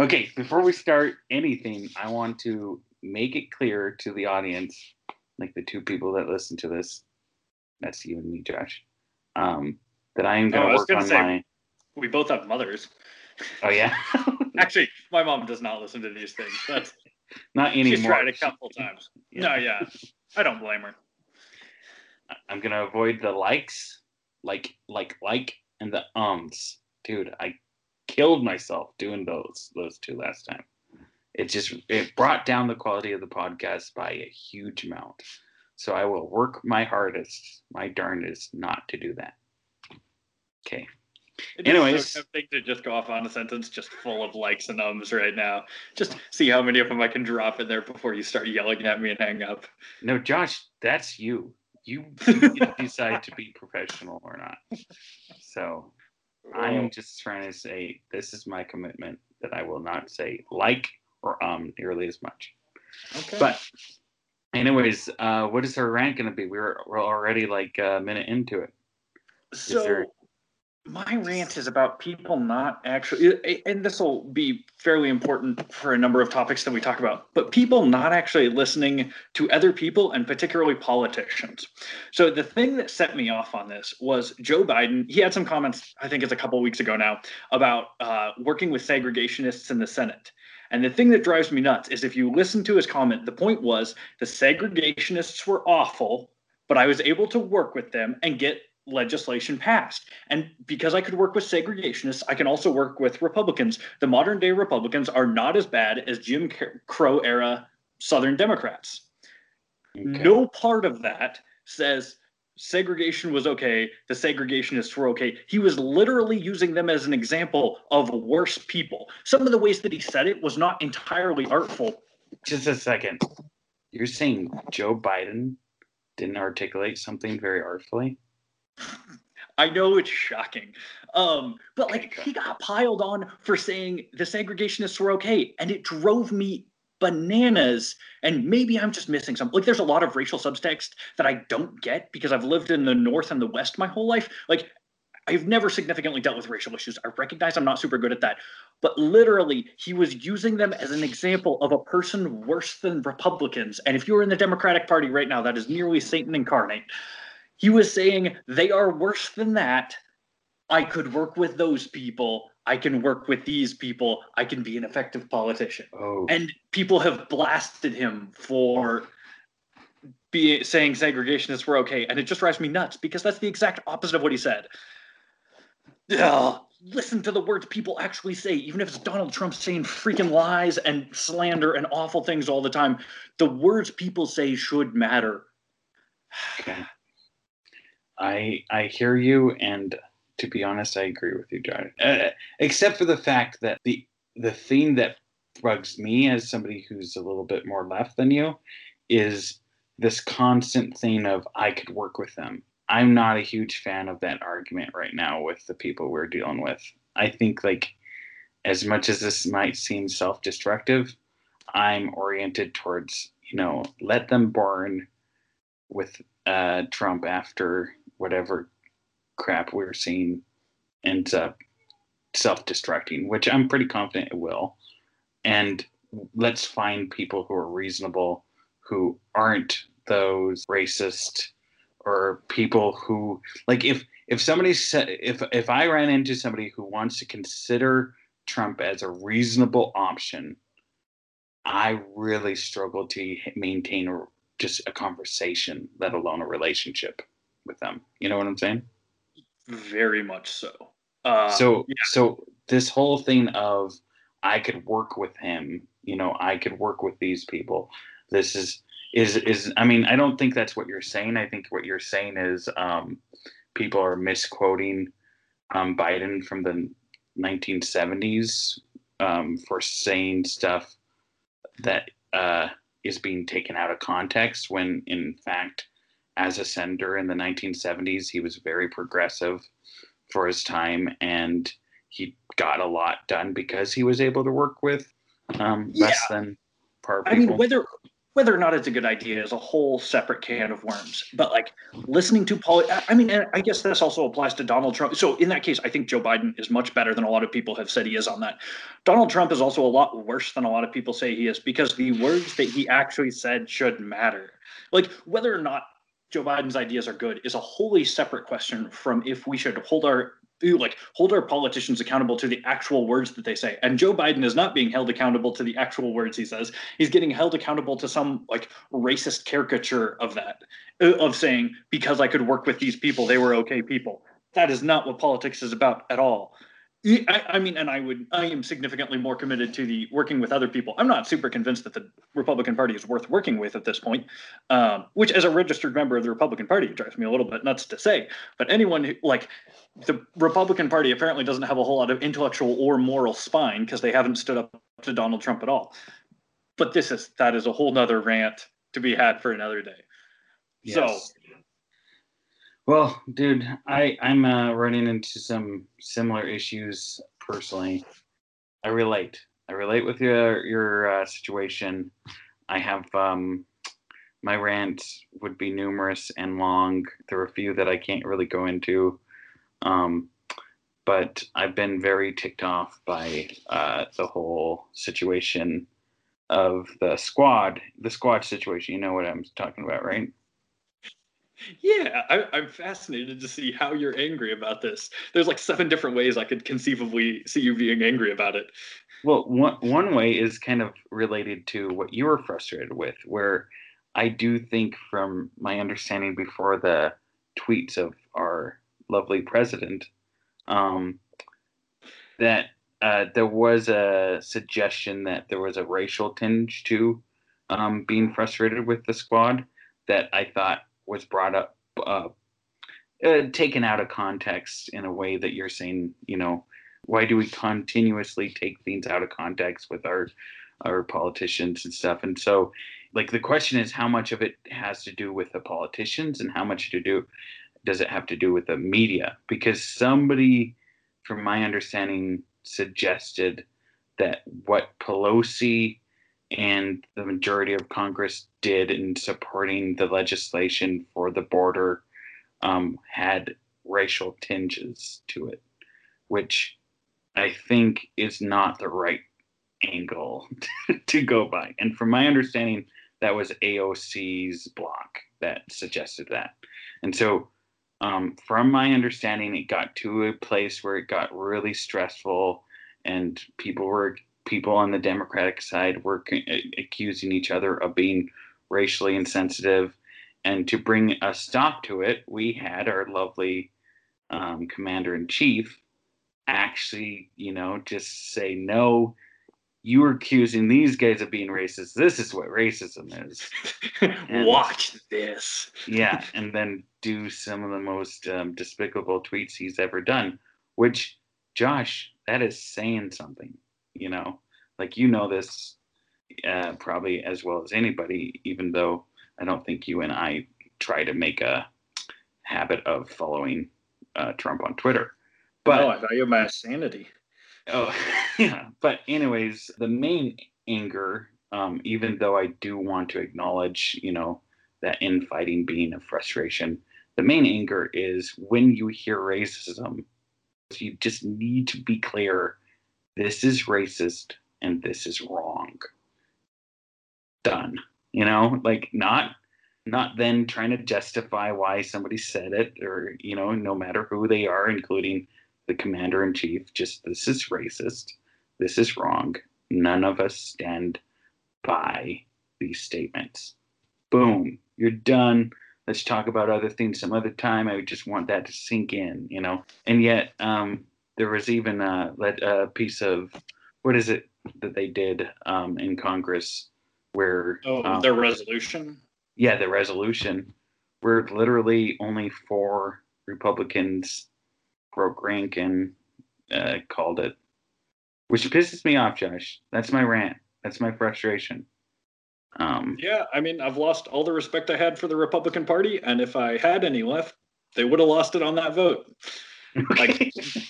Okay, before we start anything, I want to make it clear to the audience, like the two people that listen to this, that's you and me, Josh, um, that I am Oh, going to was work gonna on say- my. We both have mothers. Oh yeah, Actually, my mom does not listen to these things. That's not anymore. she's tried a couple times. Yeah. No, yeah, I don't blame her. I'm gonna avoid the likes, like, like, like, and the ums. Dude, I killed myself doing those those two last time. It just it brought down the quality of the podcast by a huge amount. So I will work my hardest, my darndest, not to do that. Okay. It Anyways. so tempting to just go off on a sentence just full of likes and ums right now. Just see how many of them I can drop in there before you start yelling at me and hang up. No, Josh, that's you. You, you decide to be professional or not. So I am just trying to say this is my commitment that I will not say like or um nearly as much. okay. But anyways, uh what is our rant gonna be? We're we're already like a minute into it. so there- my rant is about people not actually and this will be fairly important for a number of topics that we talk about but people not actually listening to other people and particularly politicians. So the thing that set me off on this was joe biden he had some comments i think it's a couple weeks ago now about uh, working with segregationists in the senate. And the thing that drives me nuts is if you listen to his comment the point was the segregationists were awful but i was able to work with them and get legislation passed. And because I could work with segregationists, I can also work with Republicans. The modern day Republicans are not as bad as Jim Crow era Southern Democrats. Okay. No part of that says segregation was okay, the segregationists were okay. He was literally using them as an example of worse people. Some of the ways that he said it was not entirely artful. Just a second. You're saying Joe Biden didn't articulate something very artfully? I know it's shocking. Um, but like he got piled on for saying the segregationists were okay, and it drove me bananas. And maybe I'm just missing some. Like there's a lot of racial subtext that I don't get because I've lived in the North and the West my whole life. Like I've never significantly dealt with racial issues. I recognize I'm not super good at that. But literally, he was using them as an example of a person worse than Republicans. And if you're in the Democratic Party right now, that is nearly Satan incarnate. He was saying they are worse than that. I could work with those people. I can work with these people. I can be an effective politician. Oh And people have blasted him for be, saying segregationists were okay. And it just drives me nuts because that's the exact opposite of what he said. Ugh, listen to the words people actually say, even if it's Donald Trump saying freaking lies and slander and awful things all the time. The words people say should matter. okay. I I hear you and to be honest, I agree with you, John. Uh, except for the fact that the the thing that bugs me as somebody who's a little bit more left than you is this constant thing of I could work with them. I'm not a huge fan of that argument right now with the people we're dealing with. I think like as much as this might seem self-destructive, I'm oriented towards, you know, let them burn with uh, Trump after whatever crap we're seeing ends up self-destructing, which I'm pretty confident it will. And let's find people who are reasonable, who aren't those racist or people who like if if somebody said if if I ran into somebody who wants to consider Trump as a reasonable option, I really struggle to maintain just a conversation, let alone a relationship with them. You know what I'm saying? Very much so. Uh, so so this whole thing of I could work with him, you know, I could work with these people. This is is is I mean, I don't think that's what you're saying. I think what you're saying is um, people are misquoting um, Biden from the 1970s um, for saying stuff that uh, is being taken out of context when in fact as a senator in the 1970s he was very progressive for his time and he got a lot done because he was able to work with um, less than par people. I mean, whether whether or not it's a good idea is a whole separate can of worms. But like listening to Paul, I mean, I guess this also applies to Donald Trump. So in that case, I think Joe Biden is much better than a lot of people have said he is on that. Donald Trump is also a lot worse than a lot of people say he is because the words that he actually said should matter. Like whether or not Joe Biden's ideas are good is a wholly separate question from if we should hold our like hold our politicians accountable to the actual words that they say. And Joe Biden is not being held accountable to the actual words he says. He's getting held accountable to some like racist caricature of that, uh, of saying because I could work with these people, they were okay people. That is not what politics is about at all. I, I, mean, and I would, I am significantly more committed to the working with other people. I'm not super convinced that the Republican Party is worth working with at this point, um, which, as a registered member of the Republican Party, drives me a little bit nuts to say. But anyone who, like, the Republican Party apparently doesn't have a whole lot of intellectual or moral spine because they haven't stood up to Donald Trump at all. But this is that is a whole nother rant to be had for another day. Yes. So well, dude, I I'm uh, running into some similar issues personally. I relate. I relate with your your uh, situation. I have um, my rant would be numerous and long. There are a few that I can't really go into, um, but I've been very ticked off by uh, the whole situation of the squad, the squad situation. You know what I'm talking about, right? Yeah, I, am fascinated to see how you're angry about this. There's like seven different ways I could conceivably see you being angry about it. Well, one one way is kind of related to what you were frustrated with, where I do think, from my understanding before the tweets of our lovely president, um, that uh, there was a suggestion that there was a racial tinge to um, being frustrated with the squad that I thought was brought up, uh, uh, taken out of context in a way that you're saying, you know, why do we continuously take things out of context with our our politicians and stuff? And so, like, the question is, how much of it has to do with the politicians, and how much to do does it have to do with the media? Because somebody, from my understanding, suggested that what Pelosi and the majority of Congress did in supporting the legislation for the border um, had racial tinges to it, which I think is not the right angle to go by. And from my understanding, that was AOC's bloc that suggested that. And so, um, from my understanding, it got to a place where it got really stressful and people were people on the Democratic side were accusing each other of being racially insensitive. And to bring a stop to it, we had our lovely um, commander in chief actually, you know, just say, no, you were accusing these guys of being racist. This is what racism is. And, Watch this. yeah. And then do some of the most um, despicable tweets he's ever done, which, Josh, that is saying something you know like you know this uh, probably as well as anybody even though i don't think you and i try to make a habit of following uh, trump on twitter. But no, i value my sanity. Oh yeah. But anyways the main anger um, even though i do want to acknowledge you know that infighting being a frustration the main anger is when you hear racism you just need to be clear this is racist and this is wrong. Done. You know, like not not then trying to justify why somebody said it or you know no matter who they are including the commander in chief just this is racist this is wrong. None of us stand by these statements. Boom. You're done. Let's talk about other things some other time. I just want that to sink in you know? And yet um, there was even a, a piece of what is it that they did um, in Congress where oh um, their resolution? Yeah the resolution. Where literally only four Republicans broke rank and uh, called it. Which pisses me off Josh. That's my rant. That's my frustration. Um, yeah I mean I've lost all the respect I had for the Republican Party and if I had any left they would have lost it on that vote. Like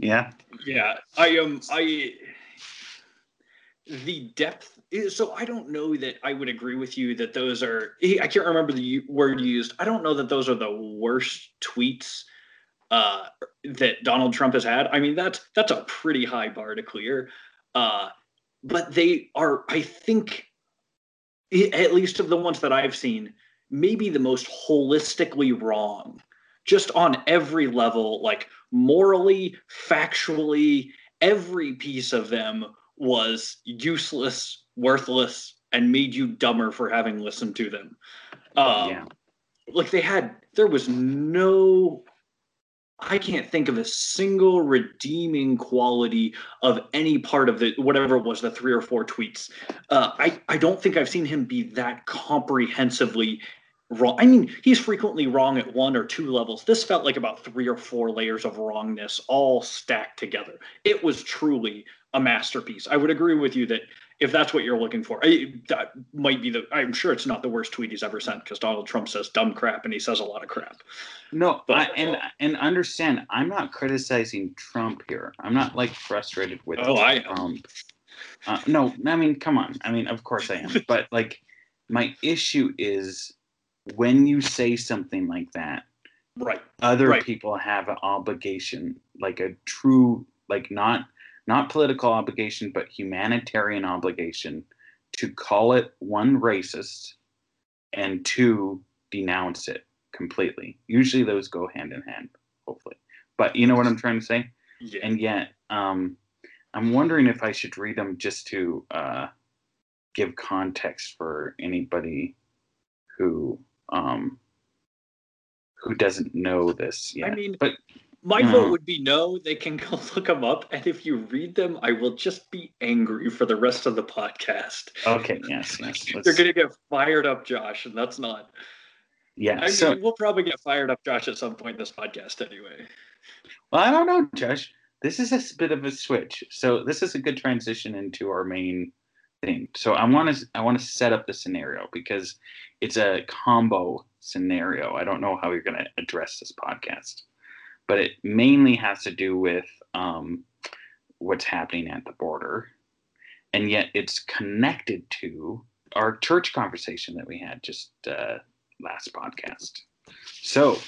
Yeah. Yeah. I um I the depth is so i don't know that i would agree with you that those are i can't remember the word used i don't know that those are the worst tweets uh, that donald trump has had i mean that's that's a pretty high bar to clear uh, but they are i think at least of the ones that i've seen maybe the most holistically wrong just on every level like morally factually every piece of them was useless, worthless, and made you dumber for having listened to them. Um, yeah. Like they had, there was no, I can't think of a single redeeming quality of any part of the whatever it was, the three or four tweets. Uh, I I don't think I've seen him be that comprehensively wrong. I mean, he's frequently wrong at one or two levels. This felt like about three or four layers of wrongness all stacked together. It was truly a masterpiece. I would agree with you that if that's what you're looking for, I, that might be the. I'm sure it's not the worst tweet he's ever sent because Donald Trump says dumb crap and he says a lot of crap. No, but, I, and and understand, I'm not criticizing Trump here. I'm not like frustrated with oh, I Trump. Uh, no, I mean, come on. I mean, of course I am. but like, my issue is when you say something like that. Right. Other right. people have an obligation, like a true, like not not political obligation, but humanitarian obligation to call it one racist and two denounce it completely. Usually those go hand in hand, hopefully. But you know what I'm trying to say? Yeah. And yet, um, I'm wondering if I should read them just to uh, give context for anybody who um, who doesn't know this yet. I mean, but my vote would be no. They can go look them up, and if you read them, I will just be angry for the rest of the podcast. Okay. Yes. Yes. You're gonna get fired up, Josh, and that's not. Yeah. I so, mean, we'll probably get fired up, Josh, at some point in this podcast, anyway. Well, I don't know, Josh. This is a bit of a switch. So this is a good transition into our main thing. So I want to I want to set up the scenario because it's a combo scenario. I don't know how you're going to address this podcast but it mainly has to do with um, what's happening at the border. And yet it's connected to our church conversation that we had just uh, last podcast. So,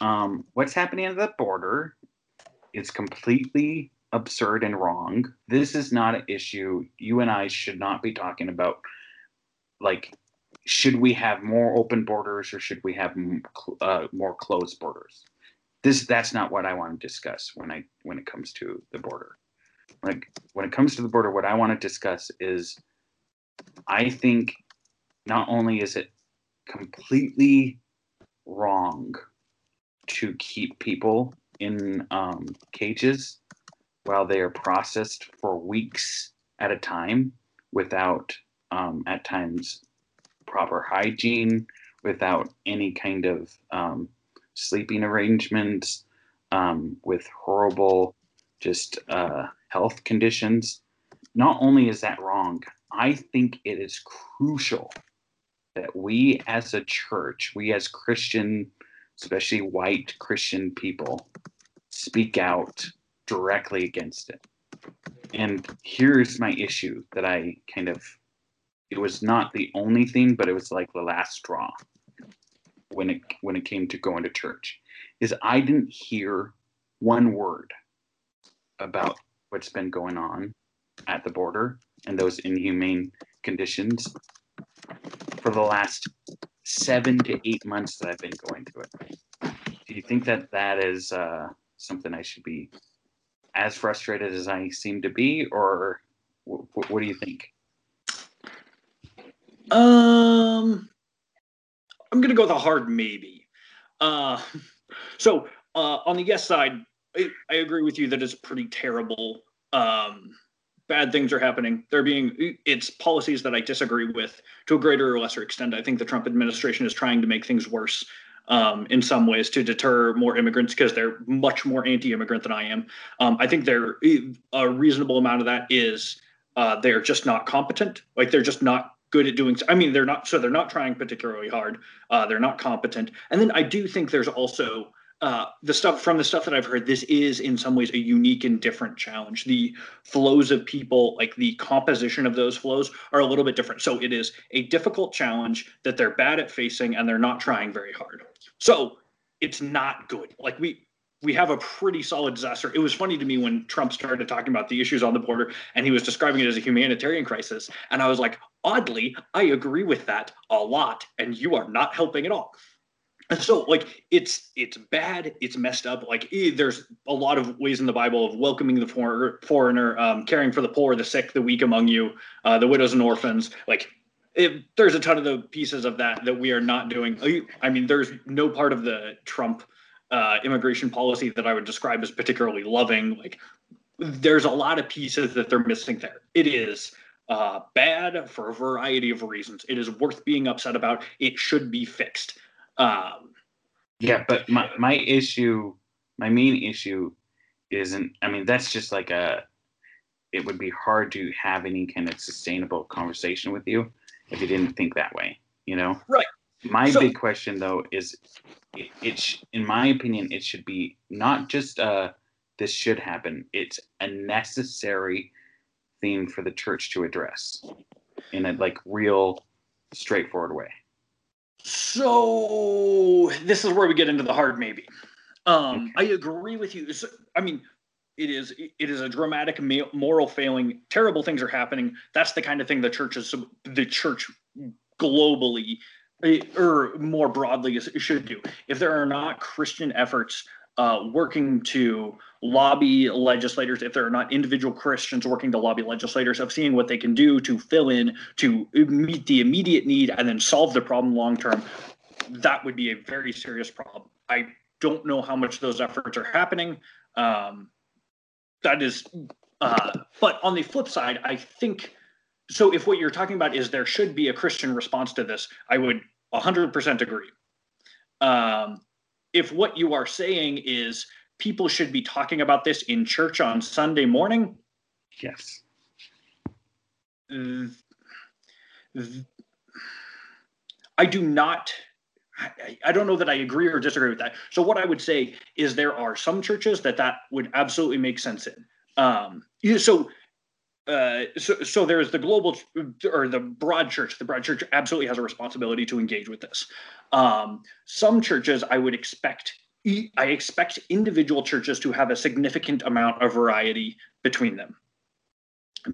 um, what's happening at the border is completely absurd and wrong. This is not an issue you and I should not be talking about. Like, should we have more open borders or should we have uh, more closed borders? this that's not what I want to discuss when I when it comes to the border. Like when it comes to the border, what I want to discuss is I think not only is it completely wrong to keep people in um, cages while they are processed for weeks at a time without um, at times proper hygiene without any kind of um, sleeping arrangements, um, with horrible just uh, health conditions. Not only is that wrong, I think it is crucial that we as a church, we as Christian, especially white Christian people, speak out directly against it. And here's my issue that I kind of, it was not the only thing, but it was like the last straw when it when it came to going to church is I didn't hear one word about what's been going on at the border and those inhumane conditions for the last seven to eight months that I've been going through it. Do you think that that is uh, something I should be as frustrated as I seem to be, or w- what do you think? Um, I'm to go with a hard maybe. Uh, so uh, on the yes side, I, I, agree with you that it's pretty terrible. Um, bad things are happening. They're being it's policies that I disagree with to a greater or lesser extent. I think the Trump administration is trying to make things worse um, in some ways to deter more immigrants because they're much more anti-immigrant than I am. Um, I think they're a reasonable amount of that is uh, they're just not competent. Like they're just not good at doing. I mean, they're not so they're not trying particularly hard. Uh, they're not competent, and then I do think there's also uh, the stuff from the stuff that I've heard, this is in some ways a unique and different challenge. The flows of people, like the composition of those flows, are a little bit different. So it is a difficult challenge that they're bad at facing and they're not trying very hard. So it's not good. Like we we have a pretty solid disaster. It was funny to me when Trump started talking about the issues on the border and he was describing it as a humanitarian crisis. And I was like, oddly, I agree with that a lot, and you are not helping at all. So, like, it's it's bad, it's messed up. Like, there's a lot of ways in the Bible of welcoming the for- foreigner, um, caring for the poor, the sick, the weak among you, uh, the widows and orphans. Like, it, there's a ton of the pieces of that that we are not doing. I mean, there's no part of the Trump uh, immigration policy that I would describe as particularly loving. Like, there's a lot of pieces that they're missing there. It is uh, bad for a variety of reasons. It is worth being upset about. It should be fixed. Um, yeah, but my my issue, my main issue, isn't. I mean, that's just like a. It would be hard to have any kind of sustainable conversation with you if you didn't think that way. You know. Right. My so, big question though is, it, it sh- in my opinion, it should be not just uh this should happen. It's a necessary theme for the church to address in a like real straightforward way. So this is where we get into the hard maybe. Um, okay. I agree with you. I mean, it is it is a dramatic moral failing. Terrible things are happening. That's the kind of thing the church is the church globally eh, or more broadly should do. If there are not Christian efforts uh, working to lobby legislators, if there are not individual Christians working to lobby legislators, of seeing what they can do to fill in, to meet the immediate need, and then solve the problem long term, that would be a very serious problem. I don't know how much those efforts are happening. Um, that is, uh, but on the flip side, I think so. If what you're talking about is there should be a Christian response to this, I would 100% agree. Um, if what you are saying is people should be talking about this in church on Sunday morning, yes. I do not. I don't know that I agree or disagree with that. So what I would say is there are some churches that that would absolutely make sense in. Um, so uh, so, so there's the global or the broad church. The broad church absolutely has a responsibility to engage with this. Um, some churches, I would expect, I expect individual churches to have a significant amount of variety between them,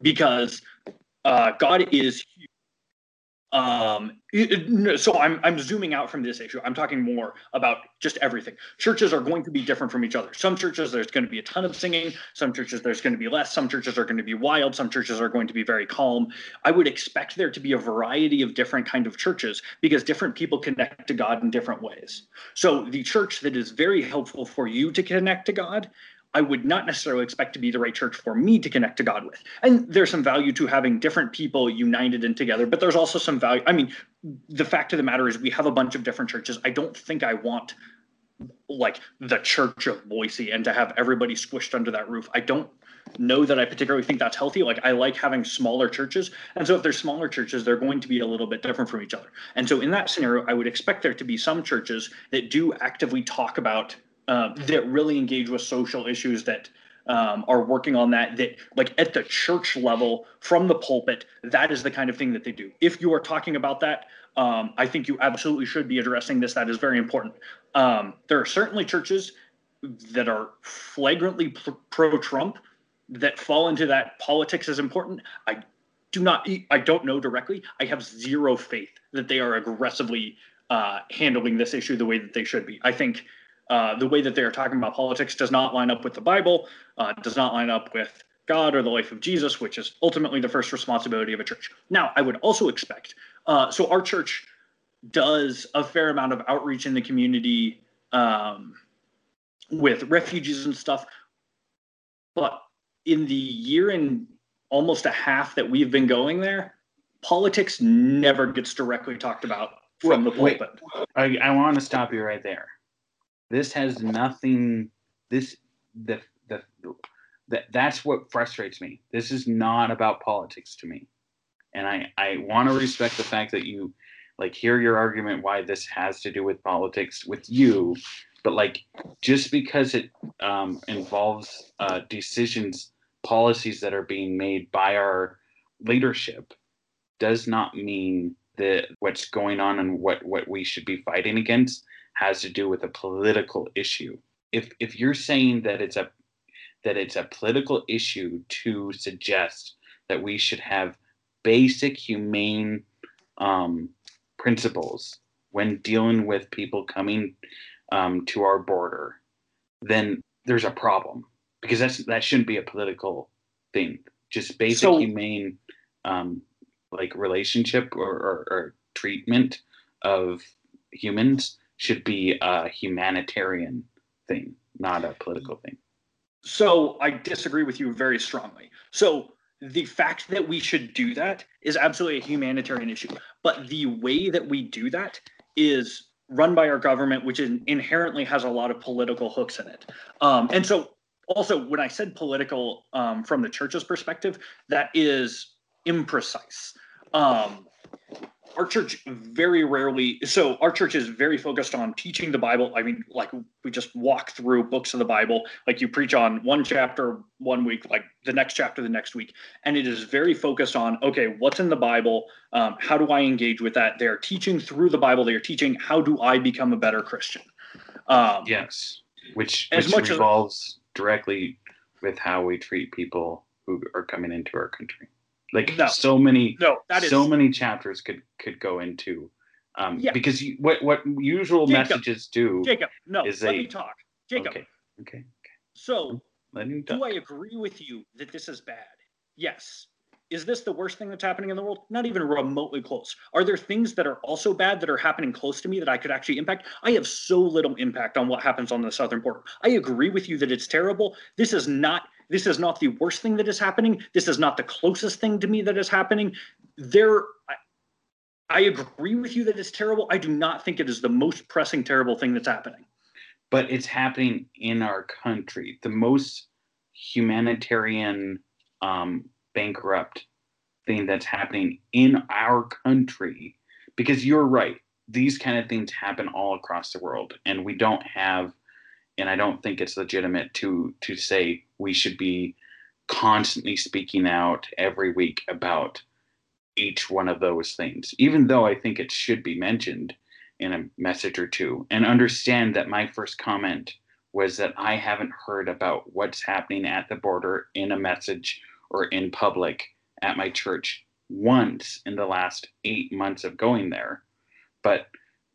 because uh, God is um, so I'm I'm zooming out from this issue. I'm talking more about just everything. Churches are going to be different from each other. Some churches there's going to be a ton of singing. Some churches there's going to be less. Some churches are going to be wild. Some churches are going to be very calm. I would expect there to be a variety of different kind of churches because different people connect to God in different ways. So the church that is very helpful for you to connect to God I would not necessarily expect to be the right church for me to connect to God with. And there's some value to having different people united and together, but there's also some value. I mean, the fact of the matter is we have a bunch of different churches. I don't think I want like the church of Boise and to have everybody squished under that roof. I don't know that I particularly think that's healthy. Like I like having smaller churches. And so if there's smaller churches, they're going to be a little bit different from each other. And so in that scenario, I would expect there to be some churches that do actively talk about uh, that really engage with social issues that um, are working on that that like at the church level from the pulpit that is the kind of thing that they do. If you are talking about that um, i think you absolutely should be addressing this. That is very important. Um, there are certainly churches that are flagrantly pro-trump that fall into that politics is important. I do not i don't know directly. I have zero faith that they are aggressively uh, handling this issue the way that they should be. I think uh, the way that they are talking about politics does not line up with the Bible, uh, does not line up with God or the life of Jesus, which is ultimately the first responsibility of a church. Now, I would also expect, uh, so our church does a fair amount of outreach in the community um, with refugees and stuff. But in the year and almost a half that we've been going there, politics never gets directly talked about from the pulpit. Wait, I, I want to stop you right there. This has nothing. This the the that that's what frustrates me. This is not about politics to me, and I I want to respect the fact that you like hear your argument why this has to do with politics with you, but like just because it um, involves uh, decisions, policies that are being made by our leadership, does not mean that what's going on and what what we should be fighting against has to do with a political issue. If if you're saying that it's a that it's a political issue to suggest that we should have basic humane um, principles when dealing with people coming um, to our border, then there's a problem because that's that shouldn't be a political thing. Just basic so, humane um, like relationship or, or, or treatment of humans should be a humanitarian thing, not a political thing. So I disagree with you very strongly. So the fact that we should do that is absolutely a humanitarian issue. But the way that we do that is run by our government, which inherently has a lot of political hooks in it. Um, and so, also, when I said political um, from the church's perspective, that is imprecise. Um, our church very rarely so our church is very focused on teaching the bible. I mean like we just walk through books of the bible. Like you preach on one chapter one week like the next chapter the next week. And it is very focused on okay what's in the bible? Um, how do i engage with that? They're teaching through the bible. They're teaching how do i become a better christian? Um, yes which, as which much revolves as, directly with how we treat people who are coming into our country like no, so many, no, that is so many chapters could could go into. Um, yeah. Because you, what what usual Jacob, messages do, Jacob, no, is let they, me talk, Jacob. Okay, okay. okay. So, do I agree with you that this is bad? Yes. Is this the worst thing that's happening in the world? Not even remotely close. Are there things that are also bad that are happening close to me that I could actually impact? I have so little impact on what happens on the southern border. I agree with you that it's terrible. This is not this is not the worst thing that is happening. This is not the closest thing to me that is happening. There, I, I agree with you that it's terrible. I do not think it is the most pressing, terrible thing that's happening. But it's happening in our country. The most humanitarian, um, bankrupt thing that's happening in our country. Because you're right, these kind of things happen all across the world, and we don't have and I don't think it's legitimate to to say we should be constantly speaking out every week about each one of those things, even though I think it should be mentioned in a message or two. And understand that my first comment was that I haven't heard about what's happening at the border in a message or in public at my church once in the last eight months of going there. But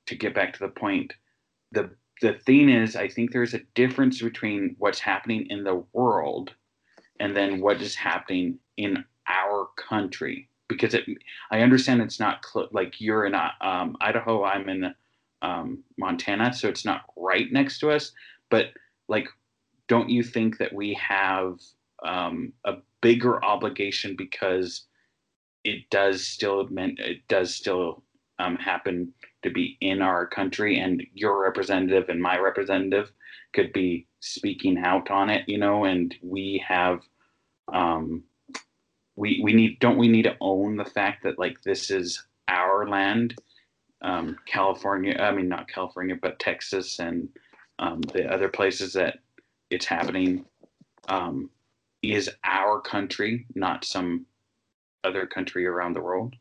to get back to the point, the the thing is, I think there's a difference between what's happening in the world and then what is happening in our country. Because it, I understand it's not cl- like you're in um, Idaho, I'm in um, Montana, so it's not right next to us. But like, don't you think that we have um, a bigger obligation because it does still meant it does still um, happen to be in our country and your representative and my representative could be speaking out on it you know and we have um we we need don't we need to own the fact that like this is our land? Um california i mean not california but texas and um the other places that it's happening um is our country not some other country around the world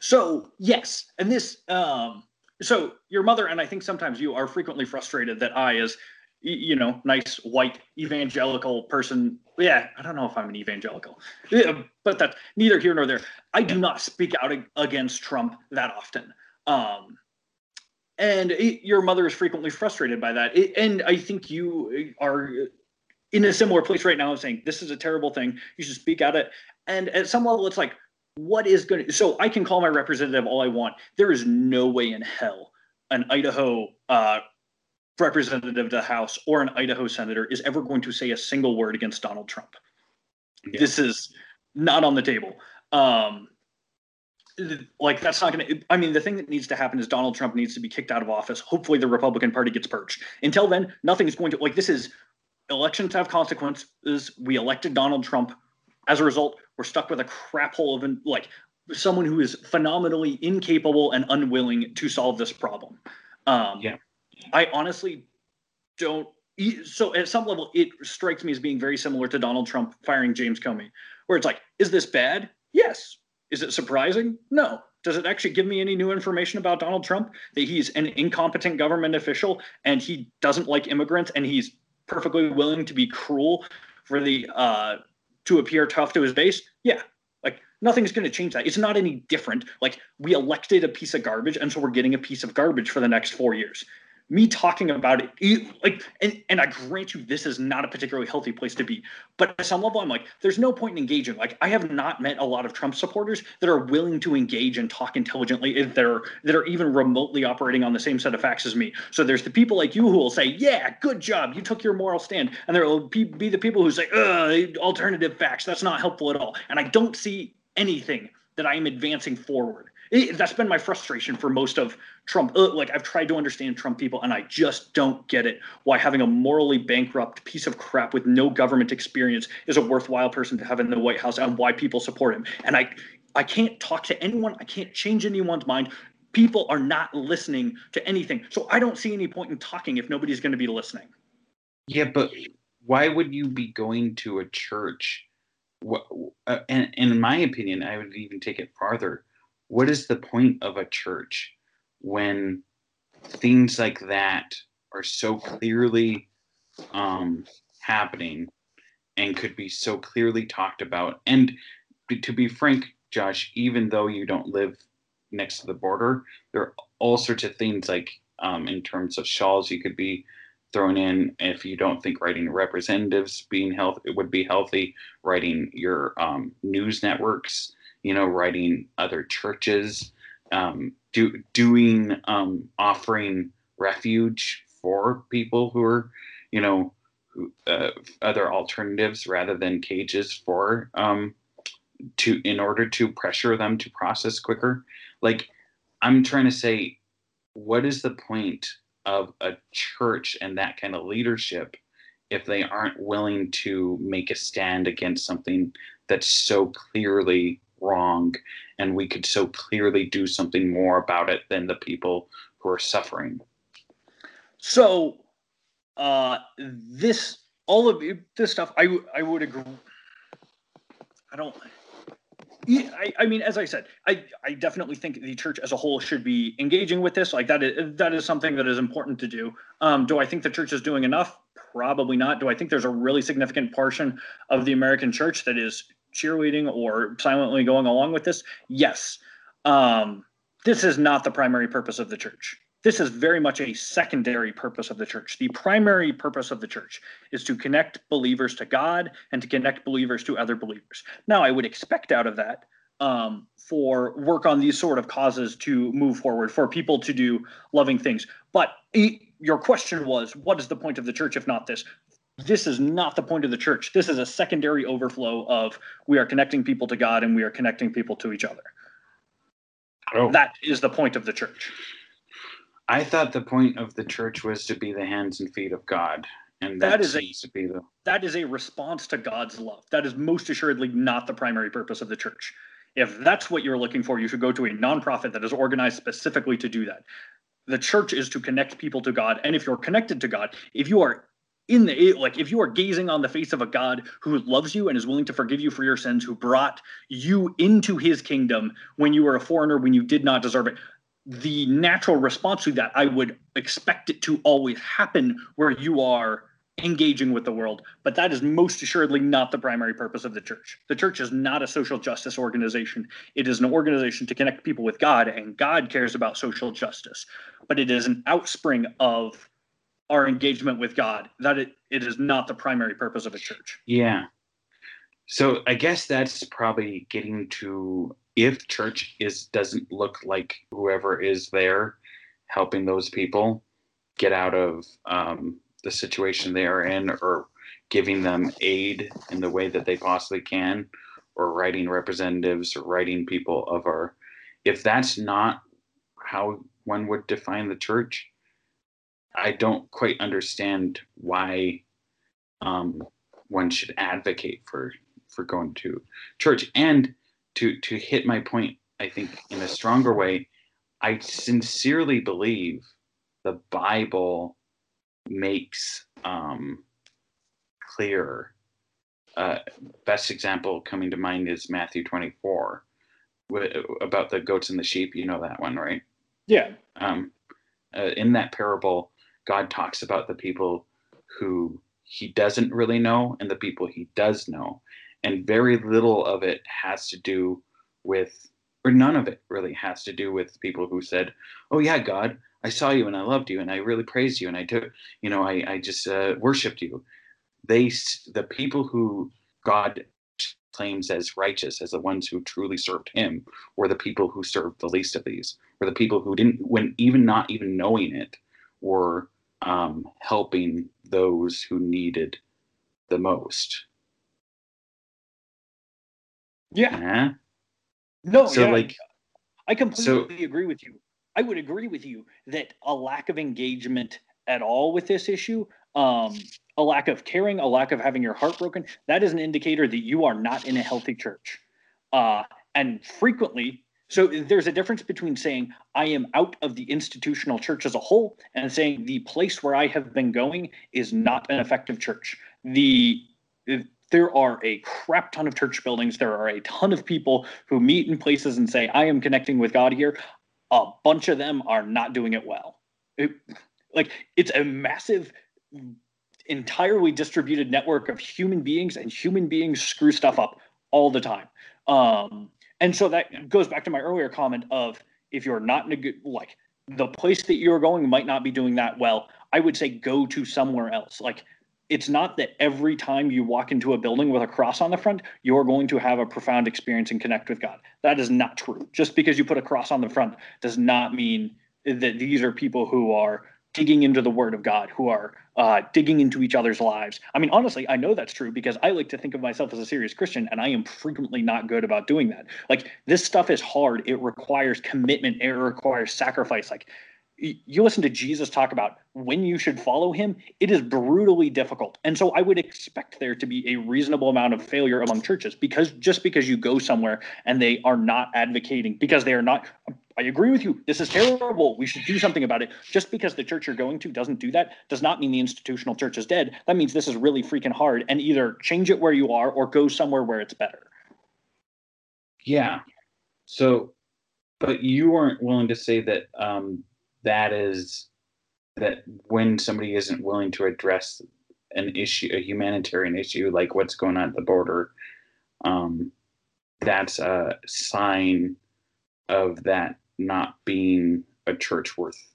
so yes, and this um so your mother and I think sometimes you are frequently frustrated that I as you know nice white evangelical person yeah i don't know if i'm an evangelical yeah, but that's neither here nor there. I do not speak out against trump that often. Um and it, your mother is frequently frustrated by that. It, and i think you are in a similar place right now of saying this is a terrible thing. You should speak out it and at some level it's like what is going to so i can call my representative all i want. There is no way in hell an idaho uh, representative to the house or an idaho senator is ever going to say a single word against donald trump. Yeah. this is not on the table. Um, like that's not going to i mean the thing that needs to happen is donald trump needs to be kicked out of office. Hopefully the republican party gets purged. Until then nothing's going to like this is elections have consequences. We elected donald trump as a result we're stuck with a crap hole of like someone who is phenomenally incapable and unwilling to solve this problem. Um, yeah, I honestly don't. So at some level, it strikes me as being very similar to Donald Trump firing James Comey, where it's like, is this bad? Yes. Is it surprising? No. Does it actually give me any new information about Donald Trump that he's an incompetent government official and he doesn't like immigrants and he's perfectly willing to be cruel for the uh, to appear tough to his base? Yeah, like nothing's going to change that. It's not any different. Like we elected a piece of garbage, and so we're getting a piece of garbage for the next four years me talking about it, like, and, and I grant you, this is not a particularly healthy place to be. But at some level, I'm like, there's no point in engaging. Like, I have not met a lot of Trump supporters that are willing to engage and talk intelligently if they're that are even remotely operating on the same set of facts as me. So there's the people like you who will say, "Yeah, good job, you took your moral stand," and there will be the people who say, "Ugh, alternative facts. That's not helpful at all." And I don't see anything that I am advancing forward. It, that's been my frustration for most of Trump. Uh, like I've tried to understand Trump people, and I just don't get it. Why having a morally bankrupt piece of crap with no government experience is a worthwhile person to have in the White House, and why people support him. And I, I can't talk to anyone. I can't change anyone's mind. People are not listening to anything, so I don't see any point in talking if nobody's going to be listening. Yeah, but why would you be going to a church? What, uh, and, and in my opinion, I would even take it farther what is the point of a church when things like that are so clearly um, happening and could be so clearly talked about? And to be frank, Josh, even though you don't live next to the border, there are all sorts of things like um, in terms of shawls you could be thrown in if you don't think writing representatives being health it would be healthy writing your um, news networks you know, writing other churches, um, do, doing, um, offering refuge for people who are, you know, uh, other alternatives rather than cages for, um, to, in order to pressure them to process quicker. Like, I'm trying to say, what is the point of a church and that kind of leadership if they aren't willing to make a stand against something that's so clearly wrong and we could so clearly do something more about it than the people who are suffering so uh this all of this stuff i i would agree i don't I, I mean, as I said, I, I definitely think the church as a whole should be engaging with this. Like that is that is something that is important to do. Um, do I think the church is doing enough? Probably not. Do I think there's a really significant portion of the American church that is cheerleading or silently going along with this? Yes. Um, this is not the primary purpose of the church. This is very much a secondary purpose of the church. The primary purpose of the church is to connect believers to God and to connect believers to other believers. Now, I would expect out of that um, for work on these sort of causes to move forward, for people to do loving things. But your question was, what is the point of the church if not this? This is not the point of the church. This is a secondary overflow of we are connecting people to God and we are connecting people to each other. Oh. That is the point of the church. I thought the point of the church was to be the hands and feet of God. And that, that is a, to be the that is a response to God's love. That is most assuredly not the primary purpose of the church. If that's what you're looking for, you should go to a nonprofit that is organized specifically to do that. The church is to connect people to God. And if you're connected to God, if you are in the like if you are gazing on the face of a god who loves you and is willing to forgive you for your sins who brought you into his kingdom when you were a foreigner when you did not deserve it the natural response to that i would expect it to always happen where you are engaging with the world. But that is most assuredly not the primary purpose of the church. The church is not a social justice organization. It is an organization to connect people with god and god cares about social justice. But it is an outspring of our engagement with God. That it, it is not the primary purpose of a church. Yeah. So I guess that's probably getting to if church is doesn't look like whoever is there helping those people get out of um, the situation they are in or giving them aid in the way that they possibly can or writing representatives or writing people of our if that's not how one would define the church I don't quite understand why um, one should advocate for for going to church. And to to hit my point, I think in a stronger way, I sincerely believe the Bible makes um, clear. Uh, best example coming to mind is Matthew 24 about the goats and the sheep. You know that one, right? Yeah. Um, uh, in that parable, God talks about the people who he doesn't really know and the people he does know. And very little of it has to do with, or none of it really has to do with people who said, Oh, yeah, God, I saw you and I loved you and I really praised you and I took, you know, I, I just uh, worshiped you. They, the people who God claims as righteous, as the ones who truly served him, were the people who served the least of these, were the people who didn't, when even not even knowing it, were um, helping those who needed the most. Yeah. yeah? No, so yeah, like I completely so, agree with you. I would agree with you that a lack of engagement at all with this issue, um, a lack of caring, a lack of having your heart broken, that is an indicator that you are not in a healthy church. Uh, and frequently, so there's a difference between saying I am out of the institutional church as a whole and saying the place where I have been going is not an effective church. The there are a crap ton of church buildings. There are a ton of people who meet in places and say, I am connecting with God here. A bunch of them are not doing it well. It, like it's a massive, entirely distributed network of human beings, and human beings screw stuff up all the time. Um, and so that yeah. goes back to my earlier comment of if you're not in a good like the place that you're going might not be doing that well. I would say go to somewhere else. Like it's not that every time you walk into a building with a cross on the front, you're going to have a profound experience and connect with God. That is not true. Just because you put a cross on the front does not mean that these are people who are digging into the word of God, who are uh, digging into each other's lives. I mean, honestly, I know that's true because I like to think of myself as a serious Christian, and I am frequently not good about doing that. Like, this stuff is hard. It requires commitment, it requires sacrifice. Like, you listen to Jesus talk about when you should follow him, it is brutally difficult. And so I would expect there to be a reasonable amount of failure among churches because just because you go somewhere and they are not advocating, because they are not I agree with you. This is terrible. We should do something about it. Just because the church you're going to doesn't do that does not mean the institutional church is dead. That means this is really freaking hard and either change it where you are or go somewhere where it's better. Yeah. So, but you weren't willing to say that um, that is that when somebody isn't willing to address an issue, a humanitarian issue like what's going on at the border, um, that's a sign of that not being a church worth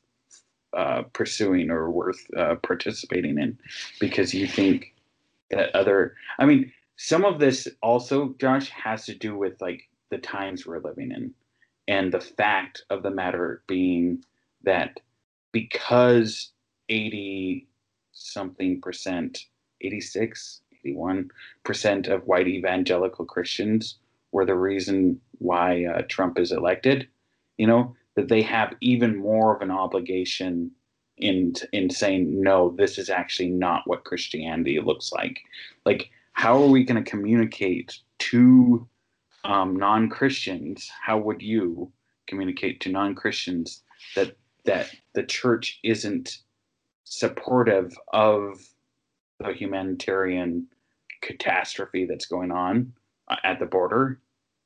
uh, pursuing or worth uh, participating in. Because you think that other i mean some of this also josh has to do with like the times we're living in and the fact of the matter being that because 80 something percent 86 81 percent of white evangelical christians were the reason why uh, trump is elected you know that they have even more of an obligation in in saying no this is actually not what christianity looks like. Like how are we going to communicate to um, non-christians? How would you communicate to non-christians that that the church isn't supportive of the humanitarian catastrophe that's going on uh, at the border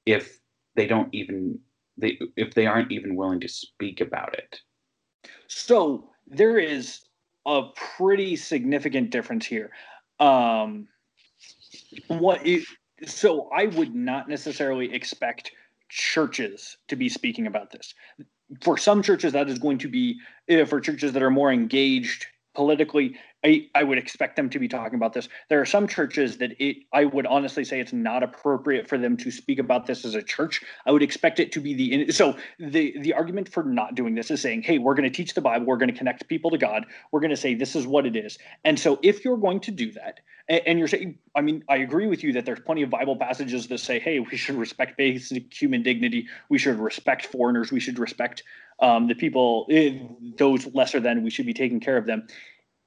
if they don't even they if they aren't even willing to speak about it. So there is a pretty significant difference here. Um, what it, so I would not necessarily expect churches to be speaking about this. For some churches, that is going to be eh, for churches that are more engaged politically I, I would expect them to be talking about this. There are some churches that it I would honestly say it's not appropriate for them to speak about this as a church. I would expect it to be the so the the argument for not doing this is saying, hey, we're going to teach the Bible, we're going to connect people to God, we're going to say this is what it is. And so if you're going to do that, and, and you're saying, I mean, I agree with you that there's plenty of Bible passages that say, hey, we should respect basic human dignity, we should respect foreigners, we should respect um, the people, eh, those lesser than, we should be taking care of them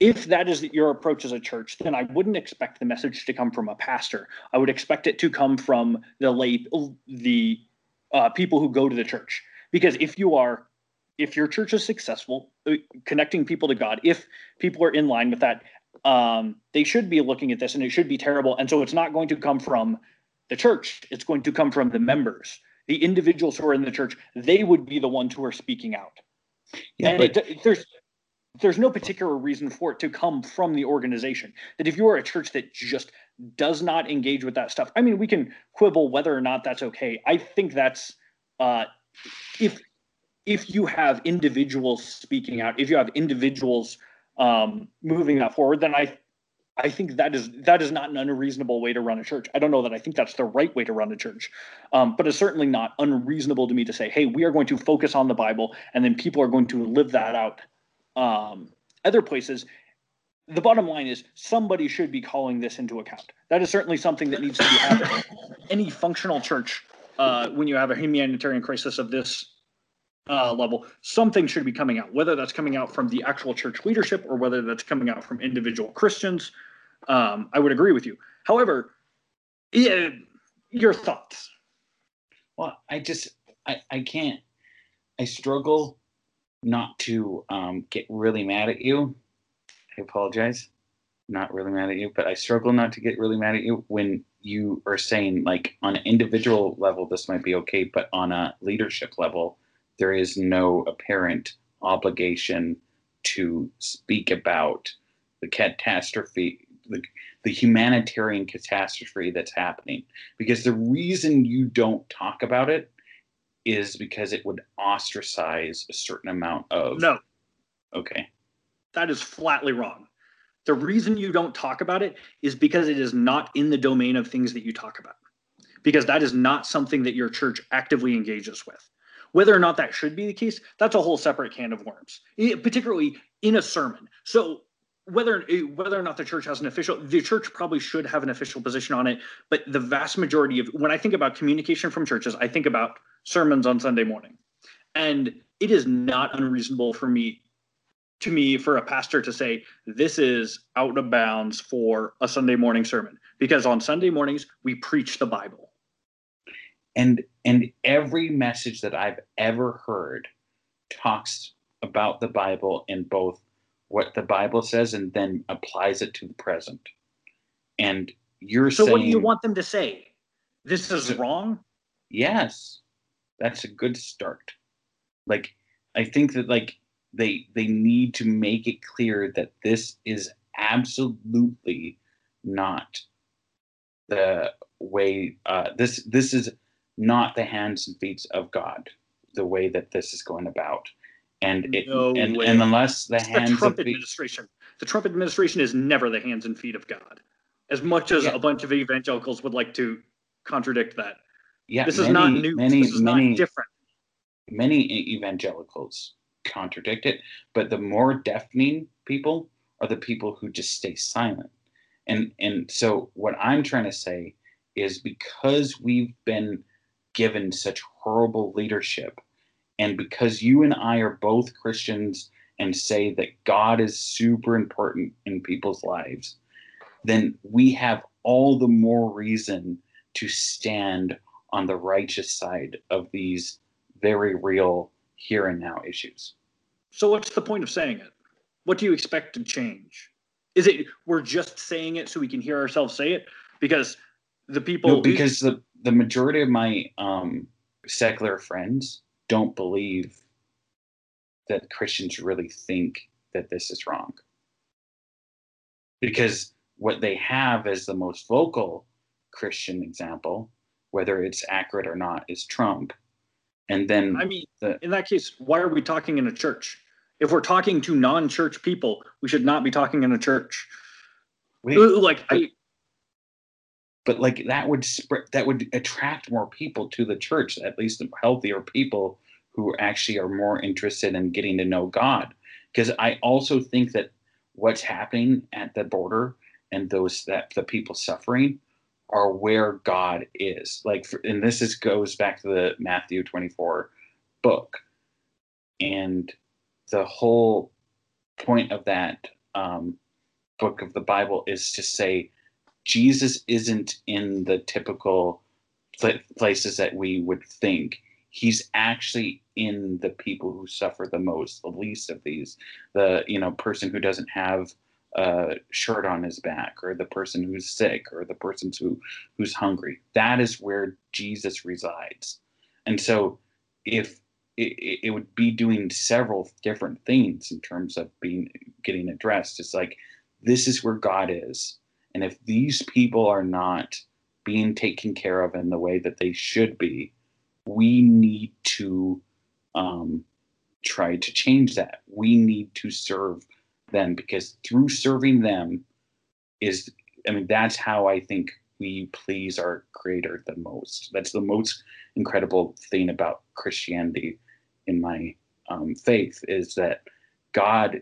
if that is your approach as a church, then I wouldn't expect the message to come from a pastor. I would expect it to come from the lay, the uh, people who go to the church. Because if you are if your church is successful uh, connecting people to God, if people are in line with that, um, they should be looking at this and it should be terrible. And so it's not going to come from the church, it's going to come from the members. The individuals who are in the church, they would be the ones who are speaking out. Yeah, and but- it, there's there's no particular reason for it to come from the organization. That if you are a church that just does not engage with that stuff, I mean, we can quibble whether or not that's okay. I think that's uh, if if you have individuals speaking out, if you have individuals um, moving that forward, then I I think that is that is not an unreasonable way to run a church. I don't know that I think that's the right way to run a church, um, but it's certainly not unreasonable to me to say, hey, we are going to focus on the Bible, and then people are going to live that out um, other places. The bottom line is somebody should be calling this into account. That is certainly something that needs to be happening. Any functional church, uh, when you have a humanitarian crisis of this uh, level, something should be coming out, whether that's coming out from the actual church leadership or whether that's coming out from individual Christians. Um, I would agree with you. However, yeah, your thoughts. Well, I just I, I can't I struggle not to um, get really mad at you. I apologize. Not really mad at you, but I struggle not to get really mad at you when you are saying, like, on an individual level, this might be okay, but on a leadership level, there is no apparent obligation to speak about the catastrophe, the, the humanitarian catastrophe that's happening. Because the reason you don't talk about it is because it would ostracize a certain amount of. No. Okay. That is flatly wrong. The reason you don't talk about it is because it is not in the domain of things that you talk about. Because that is not something that your church actively engages with. Whether or not that should be the case, that's a whole separate can of worms, particularly in a sermon. So whether whether or not the church has an official the church probably should have an official position on it but the vast majority of when i think about communication from churches i think about sermons on sunday morning. And it is not unreasonable for me to me for a pastor to say this is out of bounds for a sunday morning sermon because on sunday mornings we preach the bible. And and every message that i've ever heard talks about the bible in both what the Bible says and then applies it to the present. And you're so saying, what do you want them to say? This is wrong. Yes, that's a good start. Like I think that like they they need to make it clear that this is absolutely not the way. Uh, this this is not the hands and feet of God. The way that this is going about and it no and, and, unless the hands the Trump of administration, the Trump administration is never the hands and feet of God. As much as yeah. a bunch of evangelicals would like to contradict that. Yeah, this many, is not new. Many, this is many, not different. Many evangelicals contradict it, but the more deafening people are the people who just stay silent. And and so what I'm trying to say is because we've been given such horrible leadership and because you and I are both Christians and say that God is super important in people's lives, then we have all the more reason to stand on the righteous side of these very real here and now issues. So, what's the point of saying it? What do you expect to change? Is it we're just saying it so we can hear ourselves say it? Because the people. No, because the, the majority of my um, secular friends don't believe that Christians really think that this is wrong. Because what they have as the most vocal Christian example, whether it's accurate or not, is Trump. And then I mean, the, in that case, why are we talking in a church? If we're talking to non-church people, we should not be talking in a church. Wait, like I, but like that would spread that would attract more people to the church at least healthier people who actually are more interested in getting to know god. Because i also think that what's happening at the border and those that the people suffering are where god is. Like and this is goes back to the matthew 24 book. And the whole point of that um, book of the bible is to say Jesus isn't in the typical places that we would think. he's actually in the people who suffer the most, the least of these, the you know person who doesn't have a shirt on his back, or the person who's sick, or the person who who's hungry. That is where Jesus resides, and so if it, it would be doing several different things in terms of being getting addressed. It's like this is where God is, and if these people are not being taken care of in the way that they should be, we need to um, try to change that. We need to serve them because through serving them is, I mean, that's how I think we please our Creator the most. That's the most incredible thing about Christianity in my um, faith is that God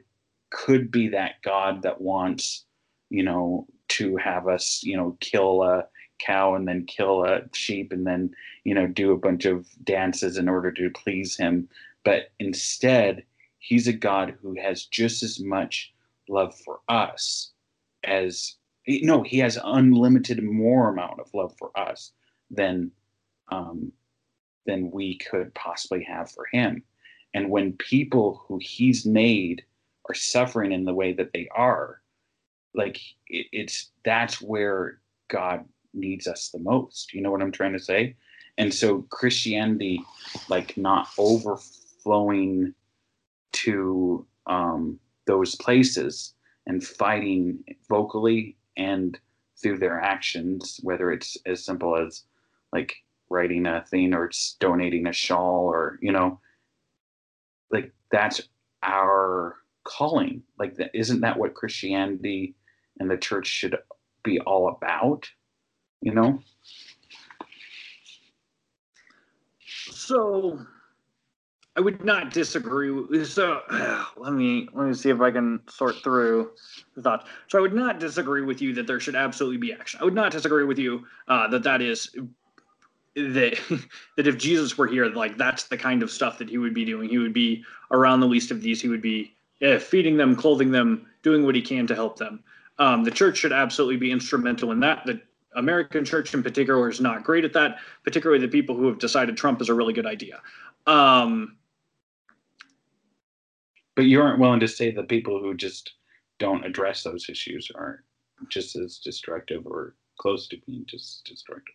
could be that God that wants, you know, to have us, you know, kill a cow and then kill a sheep and then, you know, do a bunch of dances in order to please him. But instead, he's a God who has just as much love for us as no, he has unlimited more amount of love for us than um, than we could possibly have for him. And when people who he's made are suffering in the way that they are, like it, it's that's where God needs us the most. You know what I'm trying to say? And so Christianity, like not overflowing to um, those places and fighting vocally and through their actions, whether it's as simple as like writing a thing or it's donating a shawl or you know like that's our calling like that isn't that what christianity and the church should be all about you know so i would not disagree so let me let me see if i can sort through the thoughts so i would not disagree with you that there should absolutely be action i would not disagree with you uh, that that is that that if Jesus were here, like that's the kind of stuff that he would be doing. He would be around the least of these. He would be yeah, feeding them, clothing them, doing what he can to help them. Um, the church should absolutely be instrumental in that. The American church, in particular, is not great at that. Particularly the people who have decided Trump is a really good idea. Um, but you aren't willing to say the people who just don't address those issues are just as destructive or close to being just destructive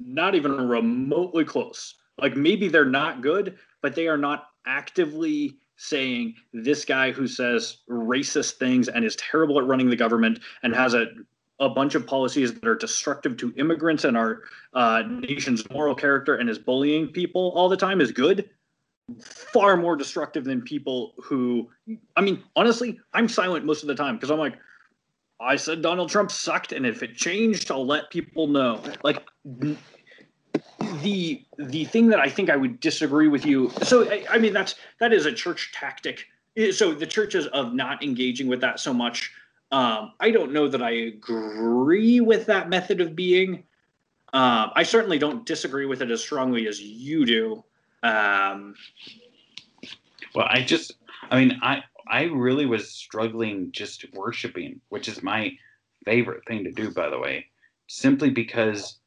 not even remotely close. Like maybe they're not good, but they are not actively saying this guy who says racist things and is terrible at running the government and has a a bunch of policies that are destructive to immigrants and our uh, nation's moral character and is bullying people all the time is good far more destructive than people who i mean honestly i'm silent most of the time because i'm like I said Donald Trump sucked, and if it changed, I'll let people know. Like the the thing that I think I would disagree with you. So I, I mean that's that is a church tactic. So the churches of not engaging with that so much. Um, I don't know that I agree with that method of being. Um, I certainly don't disagree with it as strongly as you do. Um, well, I just, I mean, I I really was struggling just worshiping, which is my favorite thing to do, by the way, simply because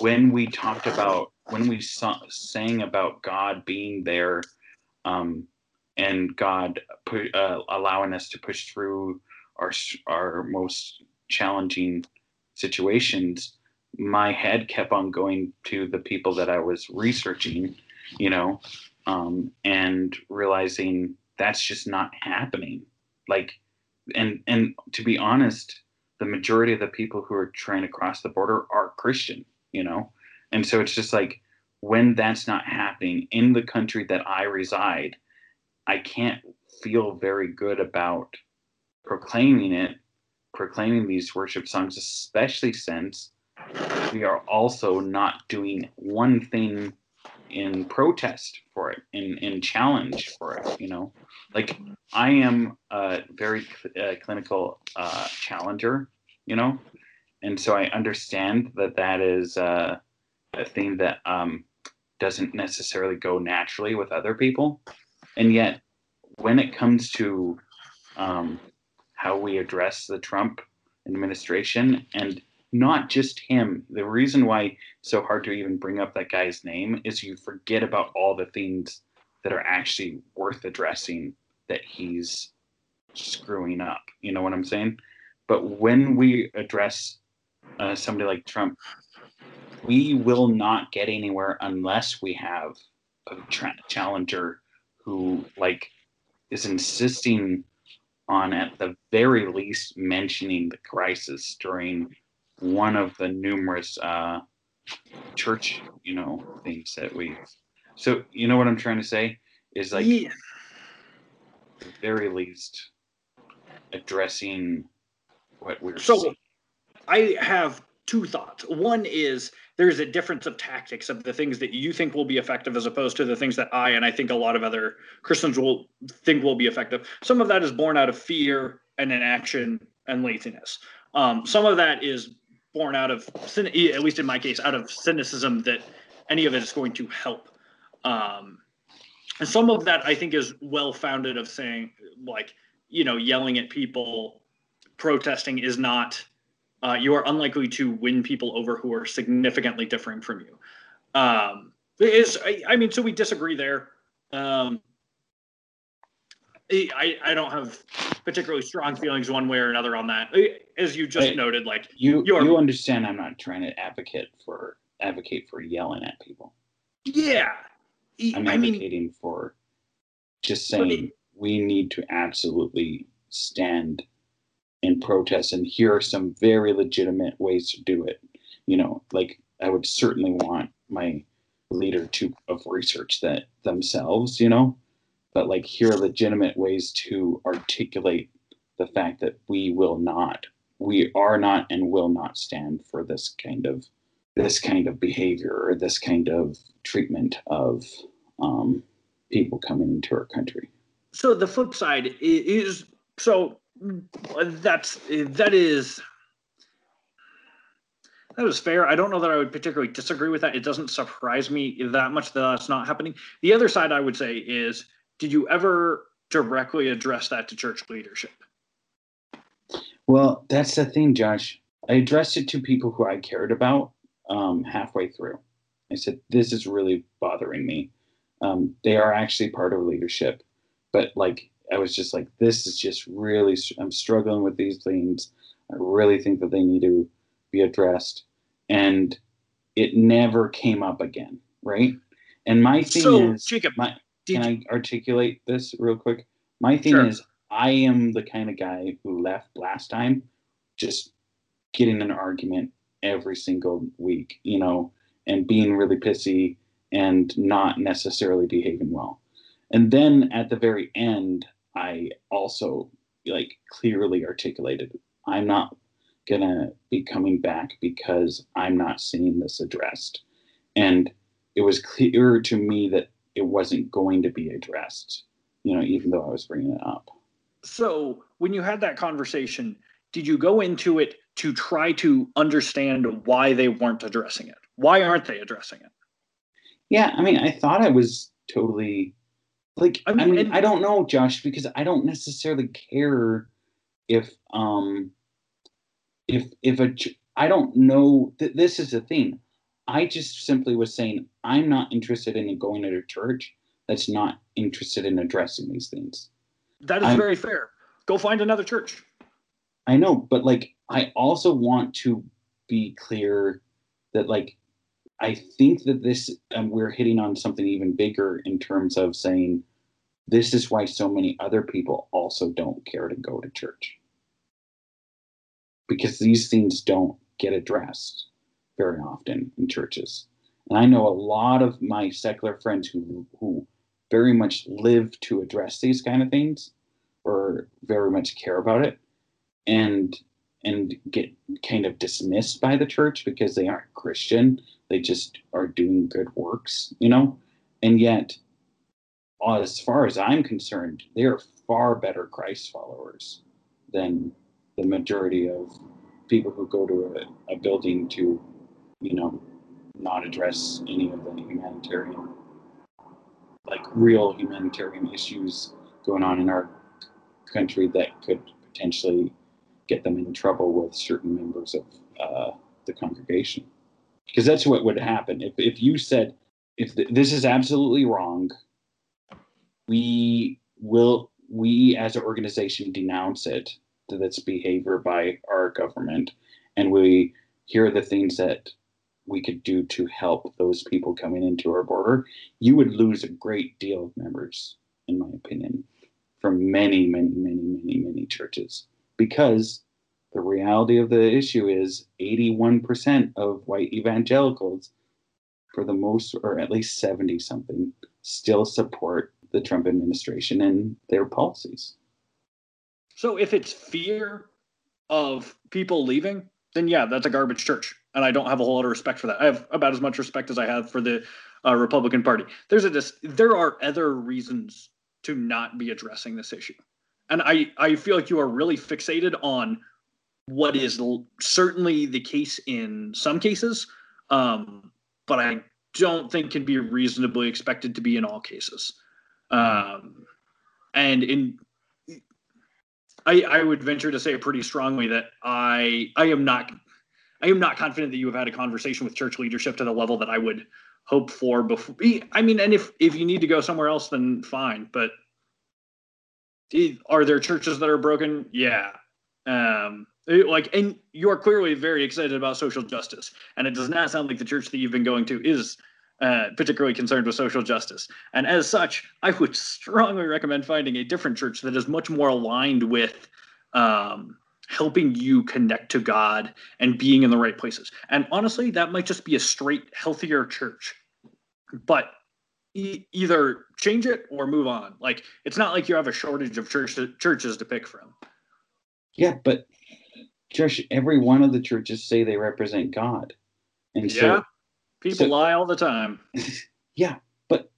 when we talked about when we saw, sang about God being there, um, and God pu- uh, allowing us to push through our our most challenging situations, my head kept on going to the people that I was researching, you know, um, and realizing that's just not happening. Like, and and to be honest, the majority of the people who are trying to cross the border are Christian, you know, and so it's just like when that's not happening in the country that I reside, I can't feel very good about proclaiming it, proclaiming these worship songs, especially since we are also not doing one thing in protest for it, in in challenge for it. You know, like I am a very uh, clinical uh, challenger. You know, and so I understand that that is uh, a thing that um, doesn't necessarily go naturally with other people, and yet when it comes to um, how we address the Trump administration and not just him. The reason why it's so hard to even bring up that guy's name is you forget about all the things that are actually worth addressing that he's screwing up. You know what I'm saying? But when we address uh, somebody like Trump, we will not get anywhere unless we have a tra- challenger who like is insisting on at the very least mentioning the crisis during one of the numerous uh, church, you know, things that we. So you know what I'm trying to say is like, yeah. the very least, addressing what we're. So, seeing. I have two thoughts. One is there's a difference of tactics of the things that you think will be effective as opposed to the things that I and I think a lot of other Christians will think will be effective. Some of that is born out of fear and inaction and laziness. Um, some of that is born out of, at least in my case, out of cynicism that any of it is going to help. Um, and some of that I think is well founded of saying like, you know, yelling at people, protesting is not, uh, you are unlikely to win people over who are significantly differing from you. Um, is I, I mean, so we disagree there. Um, I, I don't have particularly strong feelings one way or another on that. As you just noted, like you you understand, I'm not trying to advocate for advocate for yelling at people. Yeah, I'm I advocating mean, for just saying it, we need to absolutely stand and protest, and here are some very legitimate ways to do it. You know, like I would certainly want my leader to of research that themselves. You know, but like here are legitimate ways to articulate the fact that we will not we are not and will not stand for this kind of this kind of behavior or this kind of treatment of um, people coming into our country so the flip side is so that's that is that is fair. I don't know that I would particularly disagree with that. It doesn't surprise me that much that that's not happening. The other side I would say is did you ever directly address that to church leadership? Well, that's the thing, Josh. I addressed it to people who I cared about um, halfway through. I said, This is really bothering me. Um, they are actually part of leadership, but like, I was just like, This is just really, I'm struggling with these things. I really think that they need to be addressed. And it never came up again, right? And my thing so, is, Jacob, my, can I articulate this real quick? My thing sure. is, I am the kind of guy who left last time just getting an argument every single week, you know, and being really pissy and not necessarily behaving well. And then at the very end, I also like clearly articulated I'm not gonna be coming back because I'm not seeing this addressed. And it was clear to me that it wasn't going to be addressed, you know, even though I was bringing it up. So when you had that conversation, did you go into it to try to understand why they weren't addressing it? Why aren't they addressing it? Yeah, I mean, I thought I was totally like I mean, I, mean, I don't know, Josh, because I don't necessarily care if um if if a I don't know that this is the thing. I just simply was saying, I'm not interested in going to a church that's not interested in addressing these things. That is I'm, very fair. Go find another church. I know, but like, I also want to be clear that, like, I think that this, um, we're hitting on something even bigger in terms of saying, this is why so many other people also don't care to go to church. Because these things don't get addressed very often in churches. And I know a lot of my secular friends who who very much live to address these kind of things or very much care about it and and get kind of dismissed by the church because they aren't Christian. They just are doing good works, you know? And yet, as far as I'm concerned, they are far better Christ followers than the majority of people who go to a, a building to you know, not address any of the humanitarian, like real humanitarian issues going on in our country that could potentially get them in trouble with certain members of, uh, the congregation. Because that's what would happen. If if you said if th- this is absolutely wrong, we will we as an organization denounce it this behavior by our government and we here are the things that we could do to help those people coming into our border. You would lose a great deal of members in my opinion from many many many many many churches because the reality of the issue is 81% of white evangelicals for the most or at least 70 something still support the Trump administration and their policies. So if it's fear of people leaving, then yeah, that's a garbage church. And I don't have a whole lot of respect for that. I have about as much respect as I have for the uh, Republican Party. There's a there are other reasons to not be addressing this issue. And I, I feel like you are really fixated on what is l- certainly the case in some cases, um, but I don't think can be reasonably expected to be in all cases. Um, and in I, I would venture to say pretty strongly that I I am not I am not confident that you have had a conversation with church leadership to the level that I would hope for before. I mean, and if if you need to go somewhere else, then fine. But are there churches that are broken? Yeah. Um, like, and you are clearly very excited about social justice, and it does not sound like the church that you've been going to is uh, particularly concerned with social justice. And as such, I would strongly recommend finding a different church that is much more aligned with um, helping you connect to God and being in the right places. And honestly, that might just be a straight, healthier church. But e- either change it or move on. Like it's not like you have a shortage of church churches to pick from. Yeah, but Josh, every one of the churches say they represent God, and so yeah. People so, lie all the time. yeah, but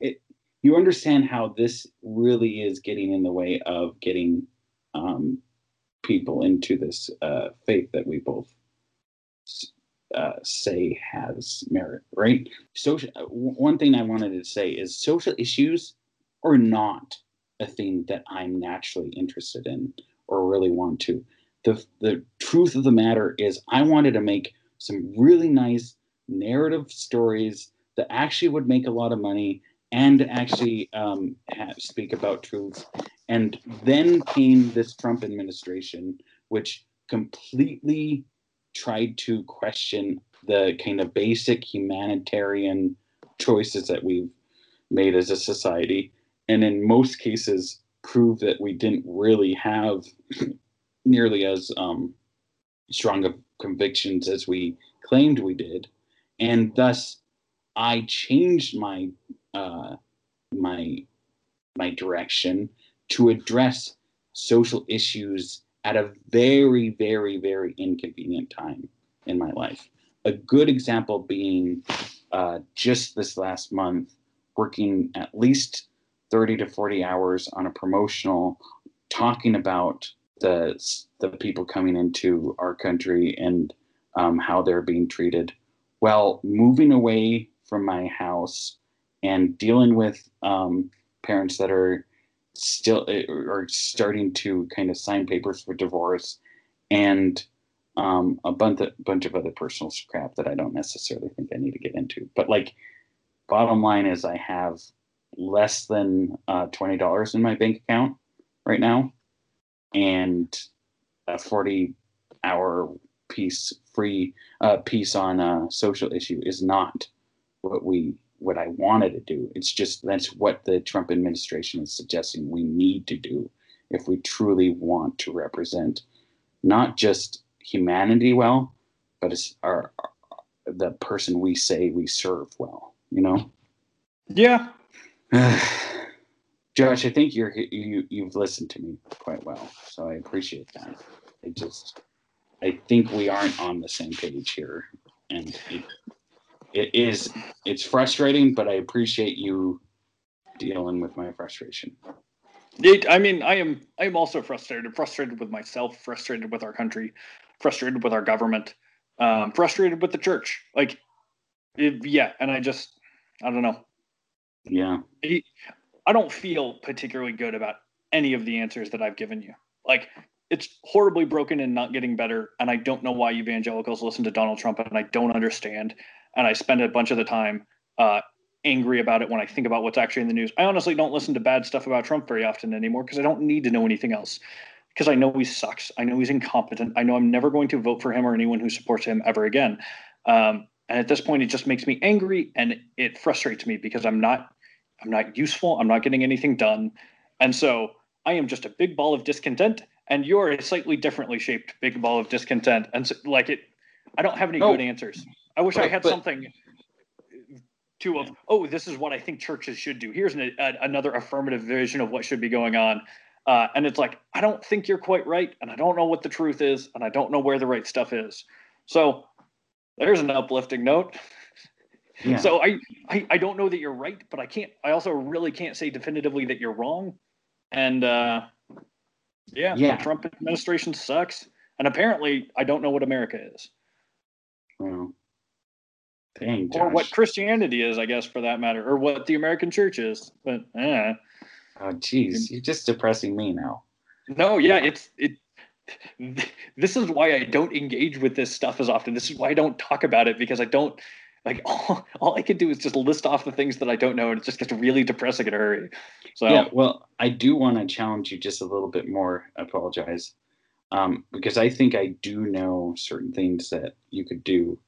it you understand how this really is getting in the way of getting um, people into this uh, faith that we both uh, say has merit, right? Social. Uh, one thing I wanted to say is social issues are not a thing that I'm naturally interested in or really want to. The the truth of the matter is, I wanted to make some really nice narrative stories that actually would make a lot of money and actually um, have, speak about truth. And then came this Trump administration, which completely tried to question the kind of basic humanitarian choices that we've made as a society. And in most cases, prove that we didn't really have nearly as um, strong of convictions as we claimed we did and thus I changed my uh, my my direction to address social issues at a very very very inconvenient time in my life. A good example being uh, just this last month, working at least 30 to 40 hours on a promotional talking about the the people coming into our country and um, how they're being treated well, moving away from my house and dealing with um, parents that are still or starting to kind of sign papers for divorce and um, a bunch of, bunch of other personal crap that I don't necessarily think I need to get into. But like, bottom line is, I have less than uh, twenty dollars in my bank account right now, and a forty hour piece free uh, piece on a social issue is not what we what I wanted to do. It's just that's what the Trump administration is suggesting we need to do if we truly want to represent not just humanity well, but it's our, the person we say we serve well. You know. Yeah. Josh, I think you're you you've listened to me quite well, so I appreciate that. I just I think we aren't on the same page here, and it, it is it's frustrating, but I appreciate you dealing with my frustration. It, I mean, I am I am also frustrated. Frustrated with myself. Frustrated with our country. Frustrated with our government. Um, frustrated with the church. Like, it, yeah, and I just I don't know. Yeah. I don't feel particularly good about any of the answers that I've given you. Like it's horribly broken and not getting better. And I don't know why evangelicals listen to Donald Trump, and I don't understand. And I spend a bunch of the time uh, angry about it when I think about what's actually in the news. I honestly don't listen to bad stuff about Trump very often anymore because I don't need to know anything else. Because I know he sucks. I know he's incompetent. I know I'm never going to vote for him or anyone who supports him ever again. Um, and at this point, it just makes me angry and it frustrates me because I'm not, I'm not useful. I'm not getting anything done, and so I am just a big ball of discontent. And you're a slightly differently shaped big ball of discontent. And so, like it, I don't have any Oh. good answers. I wish I had but- something to of oh this is what I think churches should do. Here's an, a, another affirmative vision of what should be going on. Uh, and it's like I don't think you're quite right, and I don't know what the truth is, and I don't know where the right stuff is. So there's an uplifting note. Yeah. So I, I I don't know that you're right, but I can't. I also really can't say definitively that you're wrong. And uh, yeah, Yeah. the Trump administration sucks. And apparently, I don't know what America is Well, dang, or what Christianity is, I guess, for that matter, or what the American church is. But eh. Oh, jeez, you're just depressing me now. no, yeah, it's it. This is why I don't engage with this stuff as often. This is why I don't talk about it because I don't like all, all I can do is just list off the things that I don't know, and it just gets really depressing in a hurry. So Yeah, well, I do want to challenge you just a little bit more. I apologize. Um, because I think I do know certain things that you could do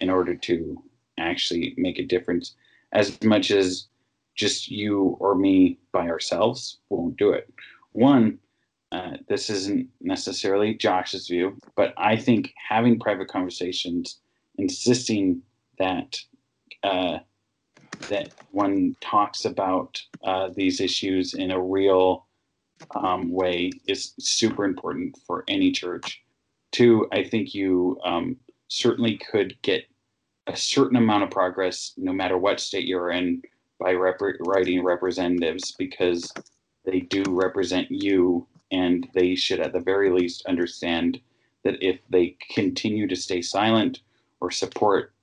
in order to actually make a difference, as much as just you or me by ourselves won't do it. One, uh, this isn't necessarily Josh's view, but I think having private conversations, insisting that uh, that one talks about uh, these issues in a real um, way is super important for any church. Two, I think you um, certainly could get a certain amount of progress no matter what state you're in by rep- writing representatives because they do represent you and they should at the very least understand that if they continue to stay silent or support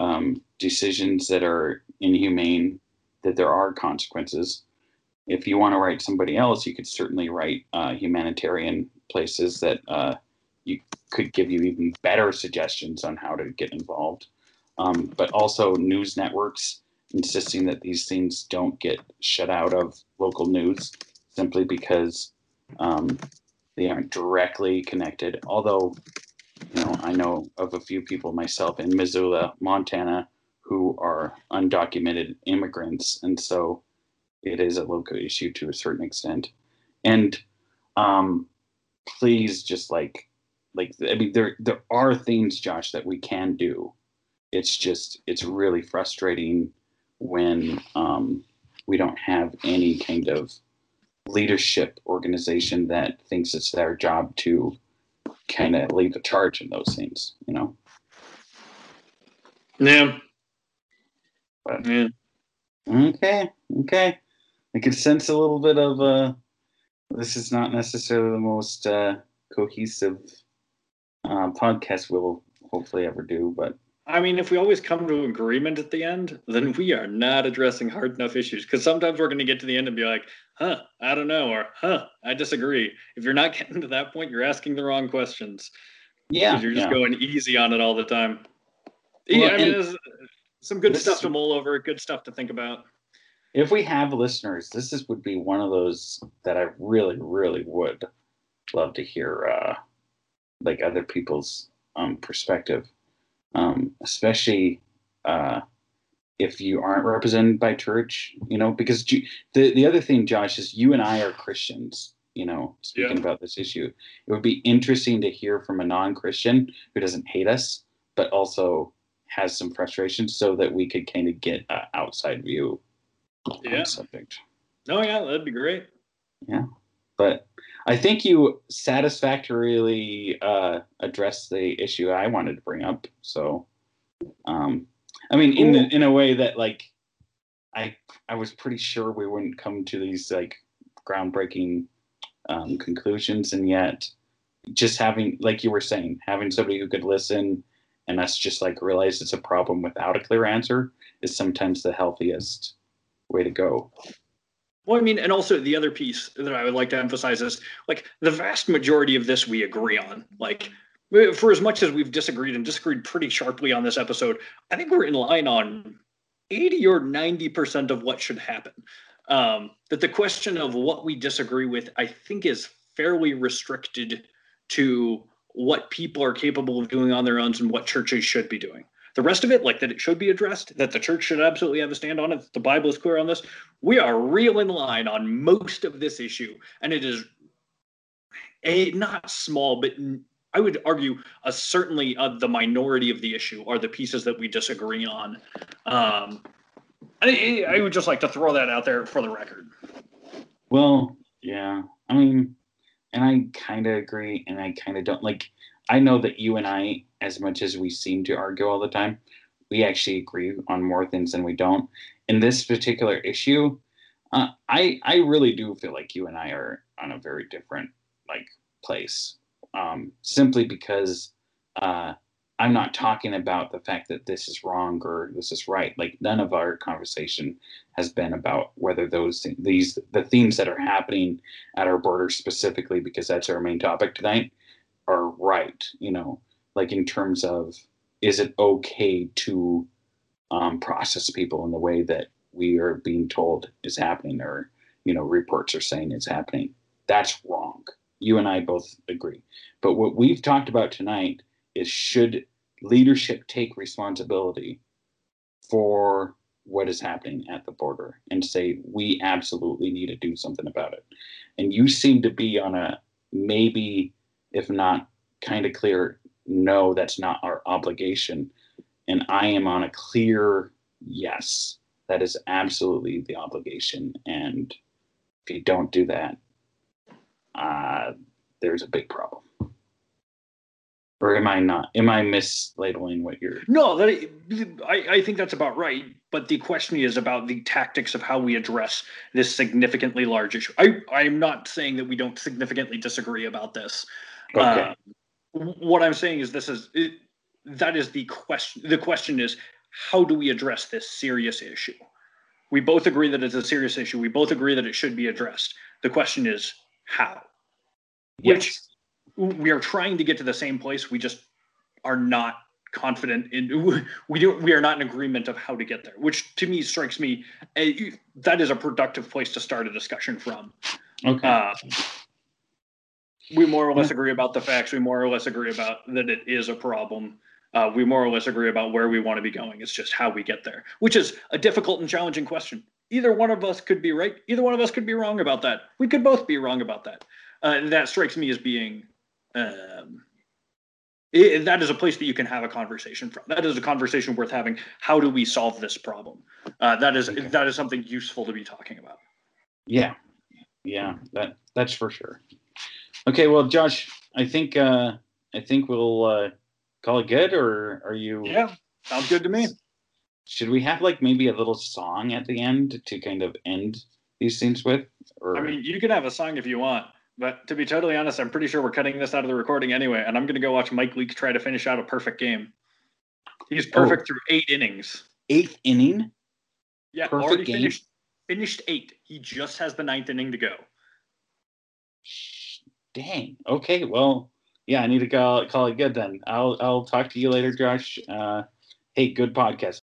um, decisions that are inhumane, that there are consequences. If you want to write somebody else, you could certainly write uh, humanitarian places that uh, you could give you even better suggestions on how to get involved. Um, but also news networks insisting that these things don't get shut out of local news simply because um, they aren't directly connected. Although, you know, I know of a few people myself in Missoula, Montana, who are undocumented immigrants, and so it is a local issue to a certain extent. And um, please, just like, like I mean, there there are things, Josh, that we can do. It's just it's really frustrating when um, we don't have any kind of leadership organization that thinks it's their job to kind of lead the charge in those things, you know. yeah, But- yeah. Okay, okay. I could sense a little bit of uh this is not necessarily the most uh cohesive uh podcast we'll hopefully ever do, but I mean, if we always come to agreement at the end, then we are not addressing hard enough issues. Because sometimes we're going to get to the end and be like, huh, I don't know, or huh, I disagree. If you're not getting to that point, you're asking the wrong questions. yeah, you're just yeah. going easy on it all the time. Well, yeah, I mean, some good this stuff to mull over, good stuff to think about. if we have listeners, this is would be one of those that I really, really would love to hear uh like other people's um perspective. Um, especially uh if you aren't represented by church, you know, because the the other thing, Josh, is you and I are Christians. You know, speaking Yeah. about this issue, it would be interesting to hear from a non-Christian who doesn't hate us, but also has some frustrations, so that we could kind of get an outside view on Yeah. the subject. Oh, yeah, that'd be great. Yeah. But I think you satisfactorily uh, addressed the issue I wanted to bring up. So, um, I mean, in the, in a way that like I I was pretty sure we wouldn't come to these like groundbreaking um, conclusions, and yet just having like you were saying, having somebody who could listen and us just like realize it's a problem without a clear answer is sometimes the healthiest way to go. Well, I mean, and also the other piece that I would like to emphasize is like the vast majority of this we agree on. Like, for as much as we've disagreed and disagreed pretty sharply on this episode, I think we're in line on 80 or 90% of what should happen. Um, that the question of what we disagree with, I think, is fairly restricted to what people are capable of doing on their own and what churches should be doing. The rest of it, like that it should be addressed, that the church should absolutely have a stand on it, the Bible is clear on this. We are real in line on most of this issue. And it is a not small, but I would argue a certainly uh, the minority of the issue are the pieces that we disagree on. Um, I, I would just like to throw that out there for the record. Well, yeah. I mean, and I kind of agree, and I kind of don't like. I know that you and I, as much as we seem to argue all the time, we actually agree on more things than we don't. In this particular issue, uh, I I really do feel like you and I are on a very different like place, um, simply because uh, I'm not talking about the fact that this is wrong or this is right. Like none of our conversation has been about whether those these the themes that are happening at our border specifically because that's our main topic tonight are right. You know, like in terms of is it okay to um, process people in the way that we are being told is happening or you know reports are saying is happening. That's wrong. You and I both agree. But what we've talked about tonight is should leadership take responsibility for what is happening at the border and say we absolutely need to do something about it and you seem to be on a maybe if not kind of clear no that's not our obligation and i am on a clear yes that is absolutely the obligation and if you don't do that uh, there's a big problem or am I not? Am I mislabeling what you're? No, that I, I think that's about right. But the question is about the tactics of how we address this significantly large issue. I I'm not saying that we don't significantly disagree about this. Okay. Uh, what I'm saying is this is it, that is the question. The question is how do we address this serious issue? We both agree that it's a serious issue. We both agree that it should be addressed. The question is how. Yes. Which we are trying to get to the same place. We just are not confident in we do we are not in agreement of how to get there which to me strikes me a, that is a productive place to start a discussion from okay uh, we more or less agree about the facts we more or less agree about that it is a problem uh, we more or less agree about where we want to be going it's just how we get there which is a difficult and challenging question either one of us could be right either one of us could be wrong about that we could both be wrong about that uh, that strikes me as being um, it, that is a place that you can have a conversation from. That is a conversation worth having. How do we solve this problem? Uh, that is okay. that is something useful to be talking about. Yeah, yeah, that that's for sure. Okay, well, Josh, I think uh, I think we'll uh, call it good, or are you? Yeah, sounds good to me. Should we have like maybe a little song at the end to kind of end these things with? Or... I mean, you can have a song if you want. But to be totally honest, I'm pretty sure we're cutting this out of the recording anyway, and I'm going to go watch Mike Leake try to finish out a perfect game. He's oh. perfect oh. through eight innings. Eighth inning? Yeah, perfect already game? finished finished eight. He just has the ninth inning to go. Dang. Okay. Well, yeah, I need to call call it good then. I'll I'll talk to you later, Josh. Uh, hey, good podcast.